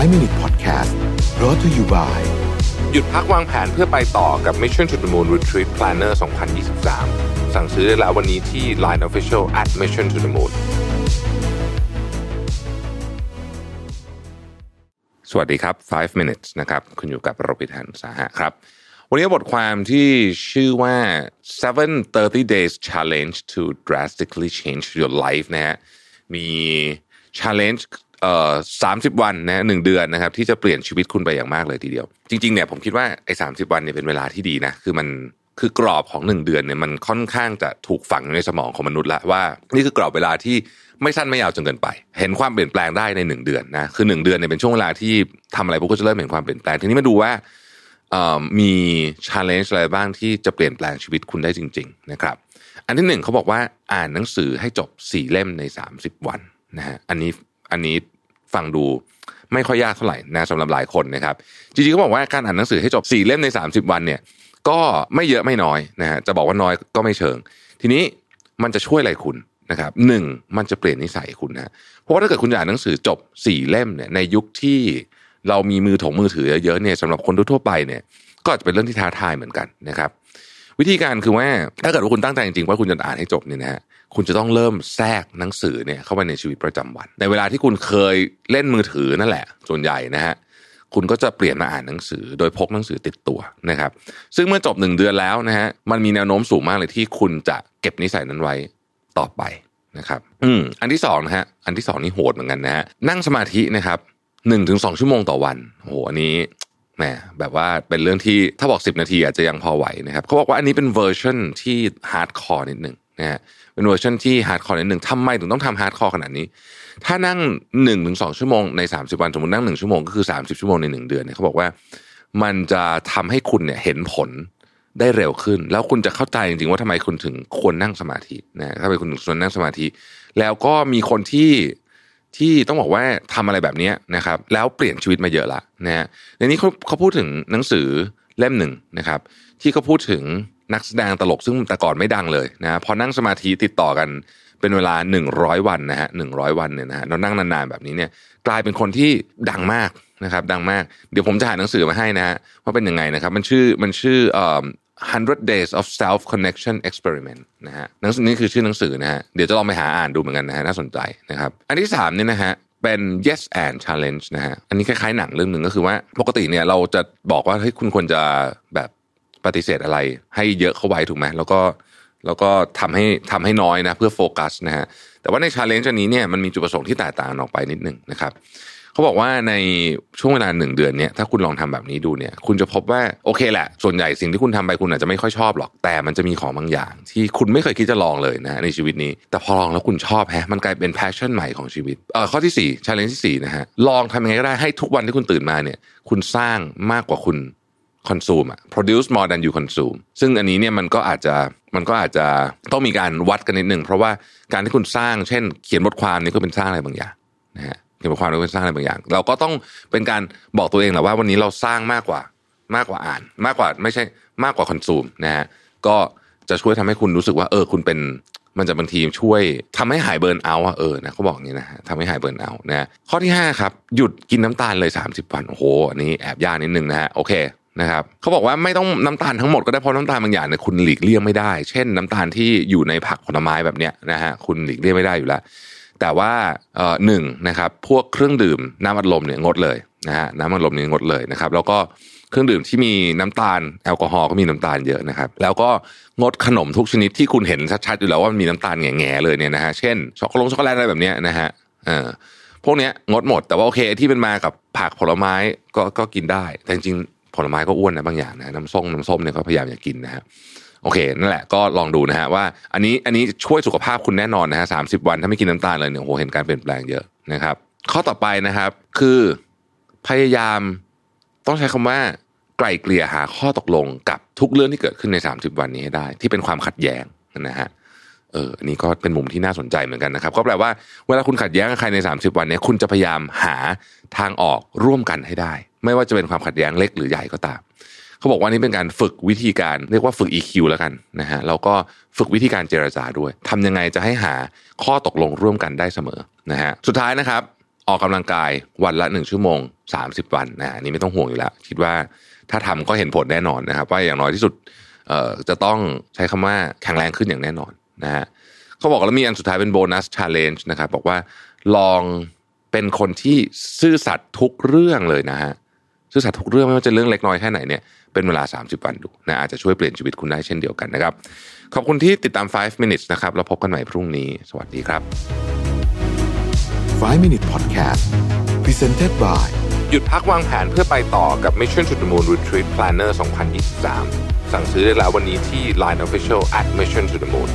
5 Minute Podcast brought to you by หยุดพักวางแผนเพื่อไปต่อกับ Mission to the Moon Retreat Planner 2023 สั่งซื้อได้แล้ววันนี้ที่ Line Official at Mission to the Moon สวัสดีครับ 5 minutes นะครับ คุณอยู่กับโรบิทันสาหะครับ วันนี้บทความที่ชื่อว่า7 30 days challenge to drastically change your life นะฮะ มี challenge เอ่อ30วันนะหนึ่งเดือนนะครับ ที่จะเปลี่ยนชีวิตคุณไปอย่างมากเลยทีเดียว จริงๆเนี่ยผมคิดว่าไอ้สาวันเนี่ยเป็นเวลาที่ดีนะคือมันคือกรอบของหนึ่งเดือนเนี่ยมันค่อนข้างจะถูกฝังอยู่ในสมองของมนุษย์ละว่า นี่คือกรอบเวลาที่ไม่สั้นไม่ยาวจนเกินไป เห็นความเปลี่ยนแปลงได้ในหนึ่งเดือนนะคือหนึ่งเดือนเนี่ยเป็นช่วงเวลาที่ทำอะไรพวกก็จะเริ่มเห็นความเปลี่ยนแปลงทีนี้มาดูว่ามีชาเลนจ์อะไรบ้างที่จะเปลี่ยนแปลงชีวิตคุณได้จริง ๆ นะครับ อันที่หนึ่งเขาบอกว่าอ่านหนังสือให้จบสี่เล่มในสามสิบวันนะฮะอันนี้อันนี้ ฟังดูไม่ค่อยยากเท่าไหร่นะสำหรับหลายคนนะครับจริงๆเขาบอกว่าการอ่านหนังสือให้จบสี่เล่มใน 30 วันเนี่ยก็ไม่เยอะไม่น้อยนะฮะจะบอกว่าน้อยก็ไม่เชิง ทีนี้มันจะช่วยอะไรคุณนะครับหนึ่งมันจะเปลี่ยนนิสัยคุณนะเพราะว่าถ้าเกิดคุณอ่านหนังสือจบสี่เล่มเนี่ยในยุคที่เรามีมือถงมือถือเยอะๆเนี่ยสำหรับคนทั่วไปเนี่ยก็อาจจะเป็นเรื่องที่ท้าทายเหมือนกันนะครับ วิธีการคือว่าถ้าเกิดว่าคุณตั้งใจจริงๆว่าคุณจะอ่านให้จบเนี่ยนะฮะ คุณจะต้องเริ่มแทรกหนังสือเนี่ยเข้าไปในชีวิตประจำวัน ในเวลาที่คุณเคยเล่นมือถือนั่นแหละ ส่วนใหญ่นะฮะคุณก็จะเปลี่ยนมาอ่านหนังสือ โดยพกหนังสือติดตัวนะครับ ซึ่งเมื่อจบหนึ่งเดือนแล้วนะฮะมันมีแนวโน้มสูงมากเลยที่คุณจะเก็บนิสัยนั้นไว้ต่อไปนะครับ อืมอันที่สองนะฮะอันที่สองนี่โหดเหมือนกันนะฮะนั่งสมาธินะครับหนึ่งถึงสองชั่วโมงต่อวันโอ้โหอันนี้แหมแบบว่าเป็นเรื่องที่ถ้าบอก 10 นาทีอาจจะยังพอไหวนะครับเขาบอกว่าอันนี้เป็นเวอร์ชันที่ hardcore นิดหนึ่ง นะฮะเป็นเวอร์ชันที่ hardcore นิดหนึ่งทำไมถึงต้องทำ hardcore ขนาดนี้ ถ้านั่ง1 ถึง 2 ชั่วโมงใน 30 วันสมมตินั่ง 1 ชั่วโมงก็คือ 30 ชั่วโมงใน 1 เดือนเนี่ยเขาบอกว่า มันจะทำให้คุณเนี่ยเห็นผลได้เร็วขึ้น แล้วคุณจะเข้าใจจริงๆว่าทำไมคุณถึงควรนั่งสมาธินะถ้าเป็นคุณถึงควรนั่งสมาธิ แล้วก็มีคนที่ที่ต้องบอกว่าทำอะไรแบบนี้นะครับ แล้วเปลี่ยนชีวิตมาเยอะละนะฮะในนี้เขาเขาพูดถึงหนังสือเล่มหนึ่งนะครับ ที่เขาพูดถึง นักแสดงตลกซึ่งแต่ก่อนไม่ดังเลยนะพอนั่งสมาธิติดต่อกันเป็นเวลา 100 วันนะฮะหนึ่งวันเนี่ยนะฮะเรานั่งนานๆแบบนี้เนี่ยกลายเป็นคนที่ดังมากนะครับดังมากเดี๋ยวผมจะหาหนังสือมาให้นะฮะว่าเป็นยังไงนะครับมันชื่อมันชื่อเอ่อ100 days of self connection experiment นะฮะหนังสือนี้คือชื่อหนังสือนะฮะเดี๋ยวจะลองไปหาอ่านดูเหมือนกันนะฮะน่าสนใจนะครับอันที่สามเนี่ยนะฮะเป็น yes man challenge นะฮะอันนี้คล้ายๆหนังเรื่องหนึ่งก็คือว่าปกติเนี่ยเราจะบอกว่าเฮ้ยคุณควรจะแบบ ปฏิเสธอะไร ให้เยอะเข้าไว้ถูกไหมแล้วก็แล้วก็ทำให้ทำให้น้อยนะเพื่อโฟกัสนะฮะแต่ว่าใน challenge อันนี้เนี่ยมันมีจุดประสงค์ที่แตกต่างออกไปนิดนึงนะครับเขาบอกว่าในช่วงเวลาหนึ่งเดือนเนี่ยถ้าคุณลองทำแบบนี้ดูเนี่ย คุณจะพบว่าโอเคแหละ ส่วนใหญ่สิ่งที่คุณทำไปคุณอาจจะไม่ค่อยชอบหรอก แต่มันจะมีของบางอย่าง ที่คุณไม่เคยคิดจะลองเลยนะในชีวิตนี้ แต่พอลองแล้วคุณชอบแฮะมันกลายเป็น passion ใหม่ของชีวิตเอ่อข้อที่4 challenge ที่4นะฮะลองทำยังไงก็ได้ให้ทุกวันที่คุณตื่นมาเนี่ย คุณสร้างมากกว่าคุณ consume อะ produce more than you consume ซึ่งอันนี้เนี่ยมันก็อาจจะมันก็อาจจะต้องมีการวัดกันนิดนึงเพราะว่าการที่คุณสร้าง เช่น เขียนบทความนี่ก็เป็นสร้างอะไรบางอย่างนะฮะเขียนบทความนี่เป็นสร้างอะไรบางอย่าง เราก็ต้องเป็นการบอกตัวเองแหละว่าวันนี้เราสร้างมากกว่ามากกว่าอ่าน มากกว่าไม่ใช่มากกว่าคอนซูมนะฮะก็จะช่วยทำให้คุณรู้สึกว่าเออคุณเป็นมันจะบางทีช่วยทำให้หายเบิร์นเอาอะเออนะเขาบอกอย่างนี้นะฮะทำให้หายเบิร์นเอานะข้อที่ 5 ครับ หยุดกินน้ำตาลเลย 30 วันโอ้โหอันนี้แอบยากนิดนึงนะฮะโอเค นะครับเขาบอกว่าไม่ต้องน้ำตาลทั้งหมดก็ได้เพราะน้ำตาลบางอย่างเนี่ยคุณหลีกเลี่ยงไม่ได้ เช่นน้ำตาลที่อยู่ในผักผลไม้แบบเนี้ยนะฮะคุณหลีกเลี่ยงไม่ได้อยู่แล้ว แต่ว่าเอ่อหนึ่งนะครับพวกเครื่องดื่มน้ำอัดลมเนี่ยงดเลยนะฮะน้ำอัดลมเนี่ยงดเลยนะครับ แล้วก็เครื่องดื่มที่มีน้ำตาลแอลกอฮอล์ก็มีน้ำตาลเยอะนะครับ แล้วก็งดขนมทุกชนิดที่คุณเห็นชัดๆอยู่แล้วว่ามันมีน้ำตาลแง่ๆเลยเนี่ยนะฮะเช่นช็อกโกแลตช็อกโกแลตอะไรแบบเนี้ยนะฮะเออพวกเนี้ยงดหมดแต่ว่าโอเคที่เป็นมากับผักผลไม้ก็ก็กินได้แต่จริง ผลไม้ก็อ้วนนะบางอย่างนะน้ำส้มน้ำส้มเนี่ยก็พยายามอย่ากินนะฮะโอเคนั่นแหละก็ลองดูนะฮะว่า อันนี้อันนี้ช่วยสุขภาพคุณแน่นอนนะฮะสาวันถ้าไม่กินน้ำตาลเลยเนี่ยโหเห็นการเปลี่ยนแปลงเยอะนะครับ ข้อต่อไปนะครับ คือพยายามต้องใช้คำว่าไกลเกลี่ยหาข้อตกลงกับทุกเรื่องที่เกิดขึ้นใน 30 วันนี้ให้ได้ ที่เป็นความขัดแย้งนะฮะเอออันนี้ก็เป็นมุมที่น่าสนใจเหมือนกันนะครับ ก็แปลว่าเวลาคุณขัดแย้งกับใครใน 30 วันนี้คุณจะพยายามหาทางออกร่วมกันให้ได้ ไม่ว่าจะเป็นความขัดแย้งเล็กหรือใหญ่ก็ตามเขาบอกว่านี่เป็นการฝึกวิธีการเรียกว่าฝึก EQ แล้วกันนะฮะแล้วก็ฝึกวิธีการเจรจาด้วยทำยังไงจะให้หาข้อตกลงร่วมกันได้เสมอนะฮะสุดท้ายนะครับ ออกกำลังกายวันละ 1 ชั่วโมง 30 วันนะนนี้ไม่ต้องห่วงอยู่แล้ว คิดว่าถ้าทำก็เห็นผลแน่นอนนะครับ ว่าอย่างน้อยที่สุดเอ่อจะต้องใช้คำว่าแข็งแรงขึ้นอย่างแน่นอนนะฮะเขาบอกแล้วมีอันสุดท้ายเป็นโบนัสชาเลนจ์นะครับบอกว่าลองเป็นคนที่ซื่อสัตย์ทุกเรื่องเลยนะฮะ ซื่อสัตย์ทุกเรื่องไม่ว่าจะเรื่องเล็กน้อยแค่ไหนเนี่ยเป็นเวลา 30 วันดูนะอาจจะช่วยเปลี่ยนชีวิตคุณได้เช่นเดียวกันนะครับ ขอบคุณที่ติดตาม 5 minutes นะครับแล้วพบกันใหม่พรุ่งนี้ สวัสดีครับ 5 Minute Podcast Presented by หยุดพักวางแผนเพื่อไปต่อกับ Mission to the Moon Retreat Planner 2023 สั่งซื้อได้แล้ววันนี้ที่ Line Official at Mission to the Moon